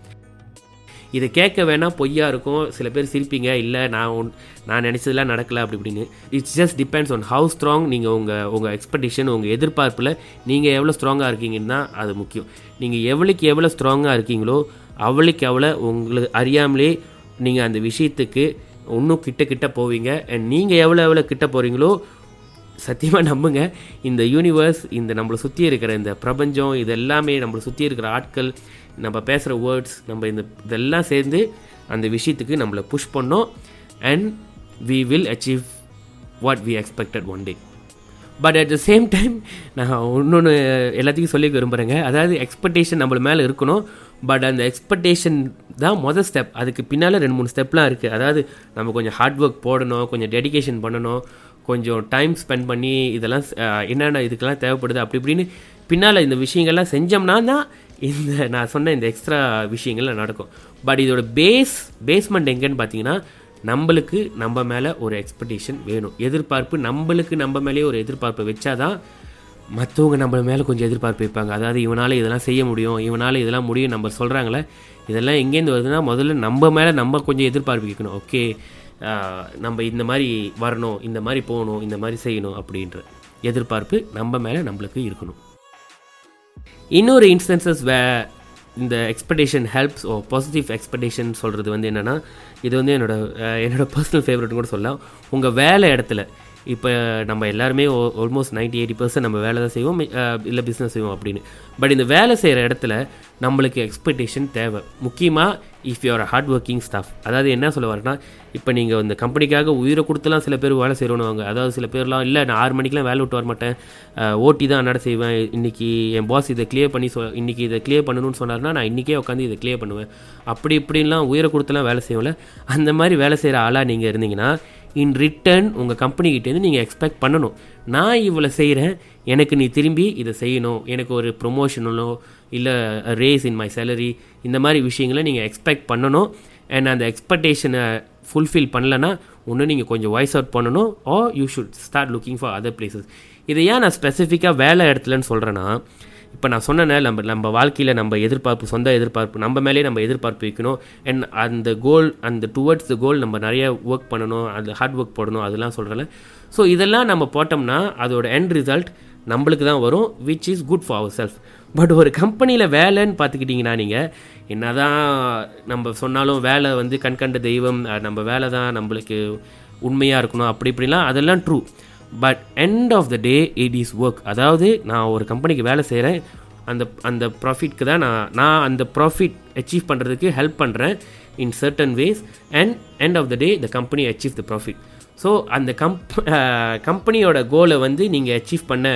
இதை கேட்க வேணால் பொய்யா இருக்கும். சில பேர் சிரிப்பீங்க இல்லை நான் ஒன் நான் நினச்சதெல்லாம் நடக்கலை அப்படி இப்படின்னு. It's just depends on how strong நீங்கள் உங்கள் உங்கள் எக்ஸ்பெக்டேஷன் உங்கள் எதிர்பார்ப்பில் நீங்கள் எவ்வளோ ஸ்ட்ராங்காக இருக்கீங்கன்னு தான் அது முக்கியம். நீங்கள் எவ்வளோக்கு எவ்வளோ ஸ்ட்ராங்காக இருக்கீங்களோ அவளுக்கு எவ்வளோ உங்களுக்கு அறியாமலே நீங்கள் அந்த விஷயத்துக்கு இன்னும் கிட்ட கிட்ட போவீங்க. அண்ட் நீங்கள் எவ்வளோ எவ்வளோ கிட்ட போகிறீங்களோ சத்தியமாக நம்புங்க. இந்த யூனிவர்ஸ் இந்த நம்மளை சுற்றி இருக்கிற இந்த பிரபஞ்சம் இது எல்லாமே நம்மளை சுற்றி இருக்கிற ஆட்கள் நம்ம பேசுகிற வேர்ட்ஸ் நம்ம இந்த இதெல்லாம் சேர்ந்து அந்த விஷயத்துக்கு நம்மளை புஷ் பண்ணோம். And we will achieve what we expected one day but at the same time நான் இன்னொன்று எல்லாத்தையும் சொல்லி விரும்புகிறேங்க அதாவது எக்ஸ்பெக்டேஷன் நம்மள மேலே இருக்கணும். பட் அந்த எக்ஸ்பெக்டேஷன் தான் மொதல் ஸ்டெப் அதுக்கு பின்னால் ரெண்டு மூணு ஸ்டெப்லாம் இருக்குது அதாவது நம்ம கொஞ்சம் ஹார்ட் ஒர்க் போடணும் கொஞ்சம் டெடிகேஷன் பண்ணணும். கொஞ்சம் டைம் ஸ்பெண்ட் பண்ணி இதெல்லாம் என்னென்ன இதுக்கெல்லாம் தேவைப்படுது அப்படி இப்படின்னு பின்னால் இந்த விஷயங்கள்லாம் செஞ்சோம்னா தான் இந்த நான் சொன்ன இந்த எக்ஸ்ட்ரா விஷயங்கள்லாம் நடக்கும். பட் இதோட பேஸ் பேஸ்மெண்ட் எங்கேன்னு பார்த்தீங்கன்னா நம்மளுக்கு நம்ம மேலே ஒரு எக்ஸ்பெக்டேஷன் வேணும். எதிர்பார்ப்பு நம்மளுக்கு நம்ம மேலேயே ஒரு எதிர்பார்ப்பை வச்சாதான் மற்றவங்க நம்ம மேலே கொஞ்சம் எதிர்பார்ப்பு வைப்பாங்க. அதாவது இவனால் இதெல்லாம் செய்ய முடியும் இவனால் இதெல்லாம் முடியும் நம்ம சொல்கிறாங்களே இதெல்லாம் எங்கேருந்து வருதுன்னா முதல்ல நம்ம மேலே நம்ம கொஞ்சம் எதிர்பார்ப்பு வைக்கணும். ஓகே நம்ம இந்த மாதிரி வரணும் இந்த மாதிரி போகணும் இந்த மாதிரி செய்யணும் அப்படின்ற எதிர்பார்ப்பு நம்ம மேலே நம்மளுக்கு இருக்கணும். இன்னொரு இன்ஸ்டன்சஸ் வே இந்த expectation helps or positive expectation சொல்கிறது வந்து என்னென்னா இது வந்து என்னோட என்னோடய என்னோட பர்சனல் ஃபேவரட்னு கூட சொல்லலாம். உங்கள் வேலை இடத்துல இப்போ நம்ம எல்லாருமே ஆல்மோஸ்ட் 90 எயிட்டி பர்சன்ட் நம்ம வேலை தான் செய்வோம் இல்லை பிஸ்னஸ் செய்வோம் அப்படின்னு. பட் இந்த வேலை செய்கிற இடத்துல நம்மளுக்கு எக்ஸ்பெக்டேஷன் தேவை. முக்கியமாக if you're hard working staff அதாவது என்ன சொல்ல வரேன்னா இப்போ நீங்கள் இந்த கம்பெனிக்காக உயிரை கொடுத்துலாம் சில பேர் வேலை செய்கிறோன்னு அதாவது சில பேர்லாம் இல்லை நான் ஆறு மணிக்கெலாம் வேலை விட்டு வர மாட்டேன் ஓட்டி தான் நட செய்வேன். இன்னைக்கு என் பாஸ் இதை கிளியர் பண்ணி சொ இன்னைக்கு இதை கிளியர் பண்ணணும்னு சொன்னார்னா நான் இன்றைக்கே உட்காந்து இதை கிளியர் பண்ணுவேன். அப்படி இப்படின்லாம் உயிரை கொடுத்துலாம் வேலை செய்வோம்ல. அந்த மாதிரி வேலை செய்கிற ஆளாக நீங்கள் இருந்தீங்கன்னா இன் ரிட்டர்ன் உங்கள் கம்பெனிக்கிட்டேருந்து நீங்கள் எக்ஸ்பெக்ட் பண்ணணும். நான் இவ்வளோ செய்கிறேன் எனக்கு நீ திரும்பி இதை செய்யணும். எனக்கு ஒரு ப்ரொமோஷனலோ இல்லை ரேஸ் இன் மை சேலரி இந்த மாதிரி விஷயங்களை நீங்கள் எக்ஸ்பெக்ட் பண்ணணும். அண்ட் அந்த எக்ஸ்பெக்டேஷனை ஃபுல்ஃபில் பண்ணலன்னா ஒன்று நீங்கள் கொஞ்சம் வாய்ஸ் அவுட் பண்ணணும் or you should start looking for other places இதை ஏன் நான் ஸ்பெசிஃபிக்காக வேலை இடத்துலன்னு சொல்கிறேன்னா இப்போ நான் சொன்னேனே நம்ம நம்ம வாழ்க்கையில் நம்ம எதிர்பார்ப்பு சொந்த எதிர்பார்ப்பு நம்ம மேலேயே நம்ம எதிர்பார்ப்பு வைக்கணும். அண்ட் அந்த கோல் அந்த டுவர்ட்ஸ் த கோல் நம்ம நிறைய ஒர்க் பண்ணணும் அந்த ஹார்ட் ஒர்க் போடணும் அதெல்லாம் சொல்கிறல ஸோ இதெல்லாம் நம்ம போட்டோம்னா அதோட எண்ட் ரிசல்ட் நம்மளுக்கு தான் வரும் which is good for our self but ஒரு கம்பெனியில் வேலைன்னு பார்த்துக்கிட்டிங்கன்னா நீங்கள் என்னதான் நம்ம சொன்னாலும் வேலை வந்து கண்கண்ட தெய்வம் நம்ம வேலை தான் நம்மளுக்கு உண்மையாக இருக்கணும் அப்படி இப்படிலாம் அதெல்லாம் true but end of the day it is work அதாவது நான் ஒரு கம்பெனிக்கு வேலை செய்கிறேன் அந்த அந்த ப்ராஃபிட்க்கு தான் நான் நான் அந்த ப்ராஃபிட் அச்சீவ் பண்ணுறதுக்கு ஹெல்ப் பண்ணுறேன் in certain ways and end of the day the company achieve the profit so அந்த கம்ப் கம்பெனியோட கோலை வந்து நீங்கள் அச்சீவ் பண்ண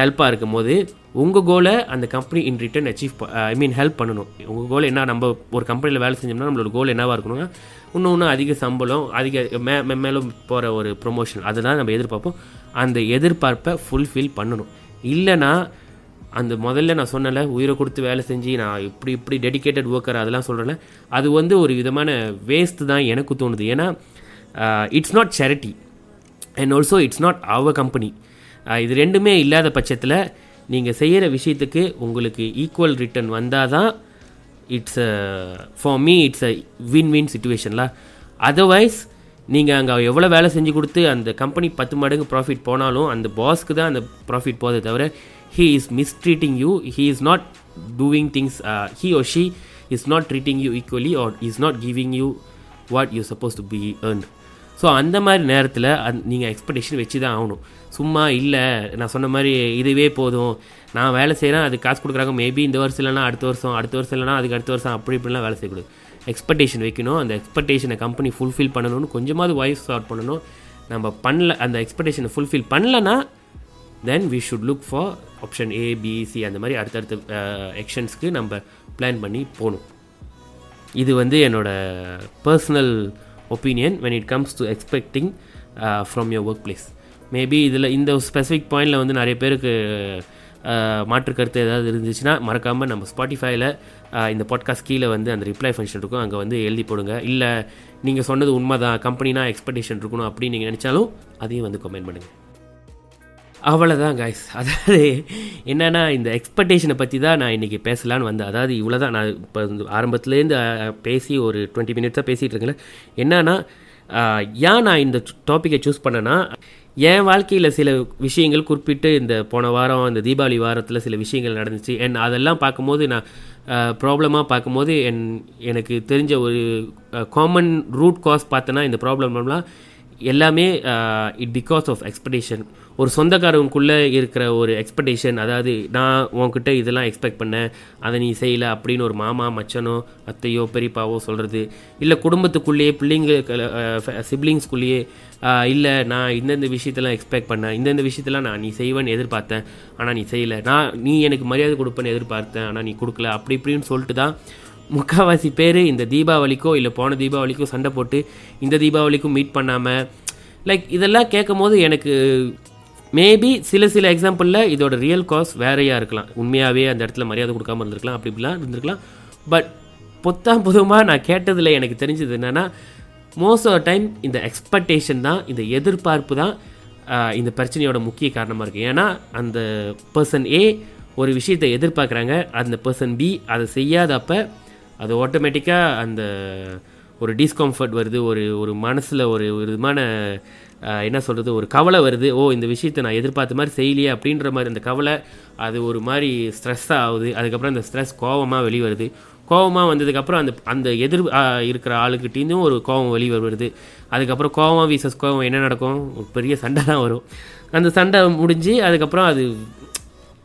ஹெல்ப்பாக இருக்கும் போது உங்கள் கோலை அந்த company in return achieve I mean help பண்ணணும். உங்கள் கோல் என்ன நம்ம ஒரு கம்பெனியில் வேலை செஞ்சோம்னா நம்மளோட கோல் என்னவாக இருக்கணும்னா இன்னும் இன்னும் அதிக சம்பளம் அதிக மே மேலும் போகிற ஒரு ப்ரொமோஷன் அதுதான் நம்ம எதிர்பார்ப்போம். அந்த எதிர்பார்ப்பை ஃபுல்ஃபில் பண்ணணும். இல்லைன்னா அந்த முதல்ல நான் சொன்னல உயிரை கொடுத்து வேலை செஞ்சு நான் இப்படி இப்படி டெடிகேட்டட் ஒர்க்கர் அதெல்லாம் சொல்கிறேன்ல அது வந்து ஒரு விதமான வேஸ்ட் தான் எனக்கு தோணுது. ஏன்னா it's not charity and also it's not our company இது ரெண்டுமே இல்லாத பட்சத்தில் நீங்கள் செய்கிற விஷயத்துக்கு உங்களுக்கு ஈக்குவல் ரிட்டர்ன் வந்தால் தான் it's a for me it's a win win சுச்சுவேஷன்ல அதர்வைஸ் நீங்கள் அங்கே எவ்வளோ வேலை செஞ்சு கொடுத்து அந்த கம்பெனி பத்து மடங்கு ப்ராஃபிட் போனாலும் அந்த பாஸ்க்கு தான் அந்த ப்ராஃபிட் போதே தவிர he is mistreating you he is not doing things he or she is not treating you equally or is not giving you what you suppose to be earned so அந்த மாதிரி நேரத்தில் அந் நீங்கள் எக்ஸ்பெக்டேஷன் வச்சு தான் ஆகணும். சும்மா இல்லை நான் சொன்ன மாதிரி இதுவே போதும். நான் வேலை செய்கிறேன் அது காசு கொடுக்குறாங்க. மேபி இந்த வருஷம் இல்லைனா அடுத்த வருஷம் அடுத்த வருஷம் இல்லைனா அதுக்கு அடுத்த வருஷம் அப்படி இப்படிலாம் வேலை செய்யக்கூடாது. எக்ஸ்பெக்டேஷன் வைக்கணும். அந்த எக்ஸ்பெக்டேஷனை கம்பெனி ஃபுல்ஃபில் பண்ணணும்னு கொஞ்சமாவது வாய்ஸ் ஷார்ட் பண்ணணும். நம்ம பண்ணல அந்த எக்ஸ்பெக்டேஷனை ஃபுல்ஃபில் பண்ணலன்னா then we should look for option A B C அந்த மாதிரி அடுத்தடுத்த எக்ஷன்ஸ்க்கு நம்ம பிளான் பண்ணி போகணும். இது வந்து என்னோடய personal opinion when it comes to expecting uh, from your workplace maybe இதில் இந்த ஸ்பெசிஃபிக் பாயிண்டில் வந்து நிறைய பேருக்கு uh, மாற்று கருத்து ஏதாவது இருந்துச்சுன்னா மறக்காமல் நம்ம ஸ்பாட்டிஃபைல uh, இந்த பாட்காஸ்ட் கீழே வந்து அந்த ரிப்ளை ஃபங்க்ஷன் இருக்கும். அங்கே வந்து எழுதி போடுங்க. இல்லை நீங்கள் சொன்னது உண்மை தான் கம்பெனினா எக்ஸ்பெக்டேஷன் இருக்கணும் அப்படின்னு நீங்கள் நினச்சாலும் அதையும் வந்து கமெண்ட் பண்ணுங்கள் அவ்வளோதான் காய்ஸ் அதாவது என்னென்னா இந்த எக்ஸ்பெக்டேஷனை பற்றி தான் நான் இன்றைக்கி பேசலான்னு வந்தேன். அதாவது இவ்வளோ தான் நான் இப்போ ஆரம்பத்துலேருந்து பேசி ஒரு டுவெண்ட்டி மினிட்ஸாக பேசிகிட்டு இருக்கேன் என்னன்னா ஏன் நான் இந்த டாப்பிக்கை சூஸ் பண்ணேன்னா என் வாழ்க்கையில் சில விஷயங்கள் குறிப்பிட்டு இந்த போன வாரம் இந்த தீபாவளி வாரத்தில் சில விஷயங்கள் நடந்துச்சு. என் அதெல்லாம் பார்க்கும்போது நான் ப்ராப்ளமாக பார்க்கும்போது என் எனக்கு தெரிஞ்ச ஒரு காமன் ரூட் காஸ் பார்த்தேன்னா இந்த ப்ராப்ளம்லாம் எல்லாமே இட் பிகாஸ் ஆஃப் எக்ஸ்பெக்டேஷன் ஒரு சொந்தக்காரவங்களுக்குள்ளே இருக்கிற ஒரு எக்ஸ்பெக்டேஷன் அதாவது நான் உன்கிட்ட இதெல்லாம் எக்ஸ்பெக்ட் பண்ணேன் அதை நீ செய்யலை அப்படின்னு ஒரு மாமா மச்சனோ அத்தையோ பெரியப்பாவோ சொல்கிறது இல்லை குடும்பத்துக்குள்ளேயே பிள்ளைங்க சிப்ளிங்ஸ்குள்ளேயே இல்லை நான் இந்தந்த விஷயத்தெல்லாம் எக்ஸ்பெக்ட் பண்ணேன் இந்தந்த விஷயத்தெல்லாம் நான் நீ செய்வேன்னு எதிர்பார்த்தேன் ஆனால் நீ செய்யலை. நான் நீ எனக்கு மரியாதை கொடுப்பேன்னு எதிர்பார்த்தேன் ஆனால் நீ கொடுக்கல. அப்படி இப்படின்னு சொல்லிட்டு தான் முக்கால்வாசி பேர் இந்த தீபாவளிக்கோ இல்லை போன தீபாவளிக்கோ சண்டை போட்டு இந்த தீபாவளிக்கும் மீட் பண்ணாமல் லைக் இதெல்லாம் கேட்கும் போது எனக்கு மேபி சில சில எக்ஸாம்பிளில் இதோட ரியல் காஸ் வேறையாக இருக்கலாம். உண்மையாகவே அந்த இடத்துல மரியாதை கொடுக்காம இருந்திருக்கலாம் அப்படி இப்படிலாம் இருந்திருக்கலாம். பட் பொத்தாம் பொதுவாக நான் கேட்டதில் எனக்கு தெரிஞ்சது என்னென்னா மோஸ்ட் ஆஃப் டைம் இந்த எக்ஸ்பெக்டேஷன் தான் இந்த எதிர்பார்ப்பு தான் இந்த பிரச்சனையோட முக்கிய காரணமாக இருக்குது ஏன்னா அந்த பர்சன் ஏ ஒரு விஷயத்தை எதிர்பார்க்குறாங்க அந்த பர்சன் பி அதை செய்யாதப்ப அது ஆட்டோமேட்டிக்காக அந்த ஒரு டிஸ்கம்ஃபர்ட் வருது ஒரு ஒரு மனசில் ஒரு ஒரு விதமான என்ன சொல்கிறது ஒரு கவலை வருது. ஓ இந்த விஷயத்தை நான் எதிர்பார்த்த மாதிரி செய்யலையே அப்படின்ற மாதிரி அந்த கவலை அது ஒரு மாதிரி ஸ்ட்ரெஸ்ஸாக ஆகுது. அதுக்கப்புறம் அந்த ஸ்ட்ரெஸ் கோவமாக வெளிவருது. வருது கோவமாக வந்ததுக்கப்புறம் அந்த அந்த எதிர் இருக்கிற ஆளுக்கிட்டேருந்தும் ஒரு கோவம் வெளியே வருது அதுக்கப்புறம் கோவம் வீசஸ் கோபம் என்ன நடக்கும்? ஒரு பெரிய சண்டை தான் வரும். அந்த சண்டை முடிஞ்சு அதுக்கப்புறம் அது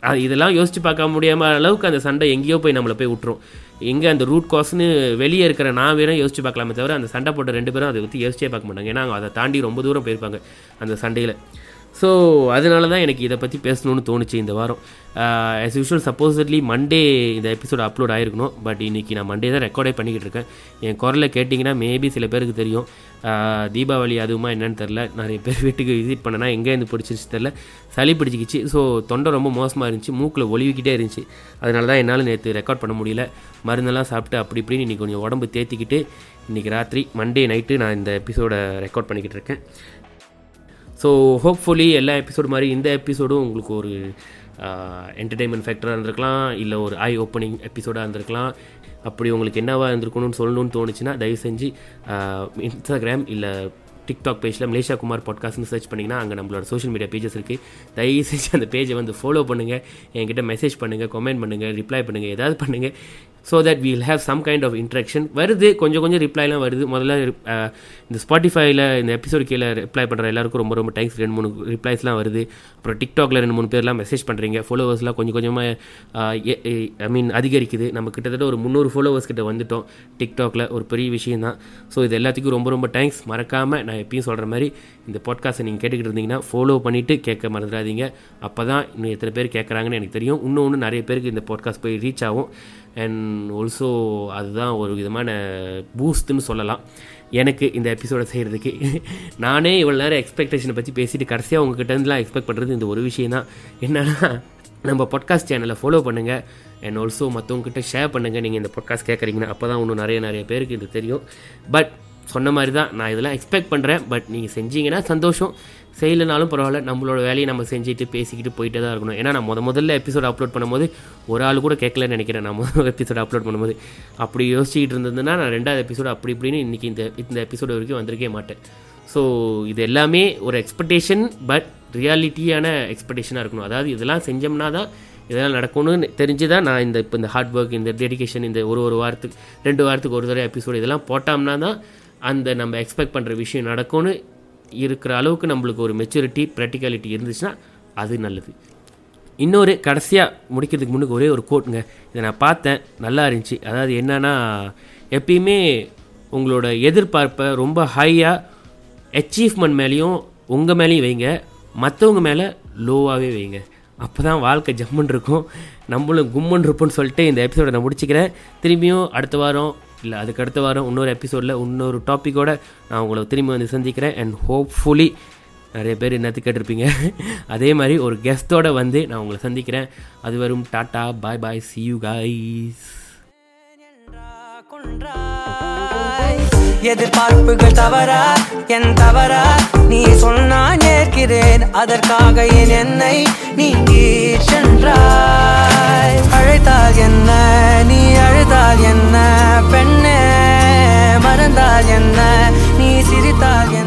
அது இதெல்லாம் யோசிச்சு பார்க்க முடியாம அளவுக்கு அந்த சண்டை எங்கேயோ போய் நம்மளை போய் விட்டுரும். எங்கே அந்த ரூட் காஸ்னு வெளியே இருக்கிற நான் வேற யோசிச்சு பார்க்கலாமே தவிர அந்த சண்டை போட்ட ரெண்டு பேரும் அதை பற்றி யோசிச்சே பார்க்க மாட்டாங்க. ஏன்னா அவங்க அதை தாண்டி ரொம்ப தூரம் போயிருப்பாங்க அந்த சண்டையில். ஸோ அதனால தான் எனக்கு இதை பற்றி பேசணும்னு தோணுச்சு இந்த வாரம். ஆஸ் யூஷுவல் சப்போஸ்ட்லி மண்டே இந்த எபிசோட் அப்லோட் ஆயிருக்கணும். பட் இன்றைக்கி நான் மண்டே தான் ரெக்கார்டே பண்ணிக்கிட்டு இருக்கேன். என் குரலை கேட்டிங்கன்னா மேபி சில பேருக்கு தெரியும். Uh, தீபாவளி அதுவுமா என்னன்னு தெரில நிறைய பேர் வீட்டுக்கு விசிட் பண்ணனா எங்கேருந்து பிடிச்சிருச்சு தெரில சளி பிடிச்சிக்கிச்சு. ஸோ தொண்டை ரொம்ப மோசமாக இருந்துச்சு. மூக்கில் ஒலிவிக்கிட்டே இருந்துச்சு. அதனால தான் என்னால் நேற்று ரெக்கார்ட் பண்ண முடியல. மருந்தெல்லாம் சாப்பிட்டு அப்படி இப்படின்னு இன்றைக்கி கொஞ்சம் உடம்பு தேத்திக்கிட்டு இன்றைக்கி ராத்திரி மண்டே நைட்டு நான் இந்த எபிசோடை ரெக்கார்ட் பண்ணிக்கிட்டு இருக்கேன். ஸோ ஹோப்ஃபுல்லி எல்லா எபிசோடு மாதிரி இந்த எபிசோடும் உங்களுக்கு ஒரு என்டர்டெயின்மெண்ட் ஃபேக்டராக இருந்திருக்கலாம் இல்லை ஒரு ஐ ஓப்பனிங் எபிசோடாக இருந்திருக்கலாம். அப்படி உங்களுக்கு என்னவாக இருந்திருக்கணும்னு சொல்லணும்னு தோணுச்சுன்னா தயவு செஞ்சு இன்ஸ்டாகிராம் இல்லை டிக்டாக் பேஜில் மலேஷா குமார் பாட்காஸ்ட்னு சர்ச் பண்ணிங்கன்னா அங்கே நம்மளோட சோஷியல் மீடியா பேஜஸ் இருக்குது தயவு செஞ்சு அந்த பேஜை வந்து ஃபாலோ பண்ணுங்கள் என்கிட்ட மெசேஜ் பண்ணுங்கள் கமெண்ட் பண்ணுங்கள் ரிப்ளை பண்ணுங்கள் ஏதாவது பண்ணுங்கள் so that we'll have some kind of interaction வருது கொஞ்சம் கொஞ்சம் ரிப்ளைலாம் வருது. முதல்ல இந்த ஸ்பாட்டிஃபைல இந்த எபிசோட் கீழே ரிப்ளை பண்ணுற எல்லாருக்கும் ரொம்ப ரொம்ப தேங்க்ஸ் ரெண்டு மூணு ரிப்ளைஸ்லாம் வருது. அப்புறம் டிக்டாக்ல ரெண்டு மூணு பேர்லாம் மெசேஜ் பண்ணுறீங்க ஃபாலோவர்ஸ்லாம் கொஞ்சம் கொஞ்சமாக ஐ மீன் அதிகரிக்குது. நம்ம கிட்டத்தட்ட ஒரு முந்நூறு ஃபாலோவர்ஸ் கிட்ட வந்துட்டோம் டிக்டாக்ல ஒரு பெரிய விஷயம் தான். ஸோ இது எல்லாத்துக்கும் ரொம்ப ரொம்ப தேங்க்ஸ் மறக்காமல் நான் எப்பயும் சொல்கிற மாதிரி இந்த பாட்காஸ்ட்டை நீங்கள் கேட்டுக்கிட்டு இருந்தீங்கன்னா ஃபாலோ பண்ணிவிட்டு கேட்க மறந்துடாதீங்க. அப்போ தான் இன்னும் எத்தனை பேர் கேட்குறாங்கன்னு எனக்கு தெரியும். இன்னொன்று நிறைய பேருக்கு இந்த பாட்காஸ்ட் போய் ரீச் ஆகும். அண்ட் ஆல்சோ அதுதான் ஒரு விதமான பூஸ்ட்னு சொல்லலாம். எனக்கு இந்த எபிசோடை செய்கிறதுக்கு நானே இவ்வளோ நேரம் எக்ஸ்பெக்டேஷனை பற்றி பேசிட்டு கடைசியாக உங்ககிட்ட இருந்துலாம் எக்ஸ்பெக்ட் பண்ணுறது இந்த ஒரு விஷயம் தான். என்னென்னா நம்ம பாட்காஸ்ட் சேனலை ஃபாலோ பண்ணுங்கள் அண்ட் ஆல்சோ மற்றவங்ககிட்ட ஷேர் பண்ணுங்கள் நீங்கள் இந்த பாட்காஸ்ட் கேட்குறீங்கன்னா அப்போ தான் இன்னும் நிறைய நிறைய பேருக்கு இது தெரியும். பட் சொன்ன மாதிரி தான் நான் இதெல்லாம் எக்ஸ்பெக்ட் பண்ணுறேன் பட் நீங்கள் செஞ்சீங்கன்னா சந்தோஷம். செய்யலைனாலும் பரவாயில்ல. நம்மளோட வேலையை நம்ம செஞ்சுட்டு பேசிக்கிட்டு போயிட்டே தான் இருக்கணும். ஏன்னா நான் முத முதல்ல எபிசோட் அப்லோட் பண்ணும்போது ஒரு ஆள் கூட கேட்கலன்னு நினைக்கிறேன். நான் முதல் எபிசோட் அப்லோட் பண்ணும்போது. அப்படி யோசிச்சுக்கிட்டு இருந்ததுன்னா நான் ரெண்டாவது எபிசோடு அப்படி இப்படின்னு இன்றைக்கி இந்த இந்த எபிசோடு வரைக்கும் வந்திருக்கே மாட்டேன். ஸோ இது எல்லாமே ஒரு எக்ஸ்பெக்டேஷன் பட் ரியாலிட்டியான எக்ஸ்பெக்டேஷனாக இருக்கணும். அதாவது இதெல்லாம் செஞ்சோம்னா தான் இதெல்லாம் நடக்கணும்னு தெரிஞ்சு தான் நான் இந்த இப்போ இந்த ஹார்ட் ஒர்க் இந்த டெடிகேஷன் இந்த ஒரு ஒரு வாரத்துக்கு ரெண்டு வாரத்துக்கு ஒரு தடவை எபிசோடு இதெல்லாம் போட்டோம்னா தான் அந்த நம்ம எக்ஸ்பெக்ட் பண்ணுற விஷயம் நடக்கும்னு இருக்கிற அளவுக்கு நம்மளுக்கு ஒரு மெச்சூரிட்டி ப்ராக்டிகாலிட்டி இருந்துச்சுன்னா அது நல்லது. இன்னொரு கடைசியாக முடிக்கிறதுக்கு முன்னுக்கு ஒரே ஒரு கோட்டுங்க இதை நான் பார்த்தேன் நல்லா இருந்துச்சு. அதாவது என்னென்னா எப்பயுமே உங்களோட எதிர்பார்ப்பை ரொம்ப ஹையாக அச்சீவ்மெண்ட் மேலேயும் உங்கள் மேலேயும் வைங்க. மற்றவங்க மேலே லோவாகவே வைங்க. அப்போ தான் வாழ்க்கை ஜம்முன் இருக்கும். நம்மளும் கும்முன்னு இருப்போம்னு சொல்லிட்டு இந்த எபிசோடை நான் முடிச்சுக்கிறேன். திரும்பியும் அடுத்த வாரம் இல்லை அதுக்கு அடுத்த வாரம் இன்னொரு எபிசோடில் இன்னொரு டாப்பிக்கோட நான் உங்களை திரும்பி வந்து சந்திக்கிறேன். அண்ட் ஹோப்ஃபுல்லி நிறைய பேர் என்னத்து கேட்டிருப்பீங்க. அதே மாதிரி ஒரு கெஸ்ட்டோட வந்து நான் உங்களை சந்திக்கிறேன். அது வரும் tata bye bye see you guys கொன்றா? எதிர்பார்ப்புகள் தவறா? என் தவறா? நீ சொன்னான் ஏற்கிறேன் அதற்காக என் என்னை நீ சென்றாய். அழைத்தால் என்ன? நீ அழுதால் என்ன? பெண்ணே மறந்தால் என்ன? நீ சிரித்தால் என்ன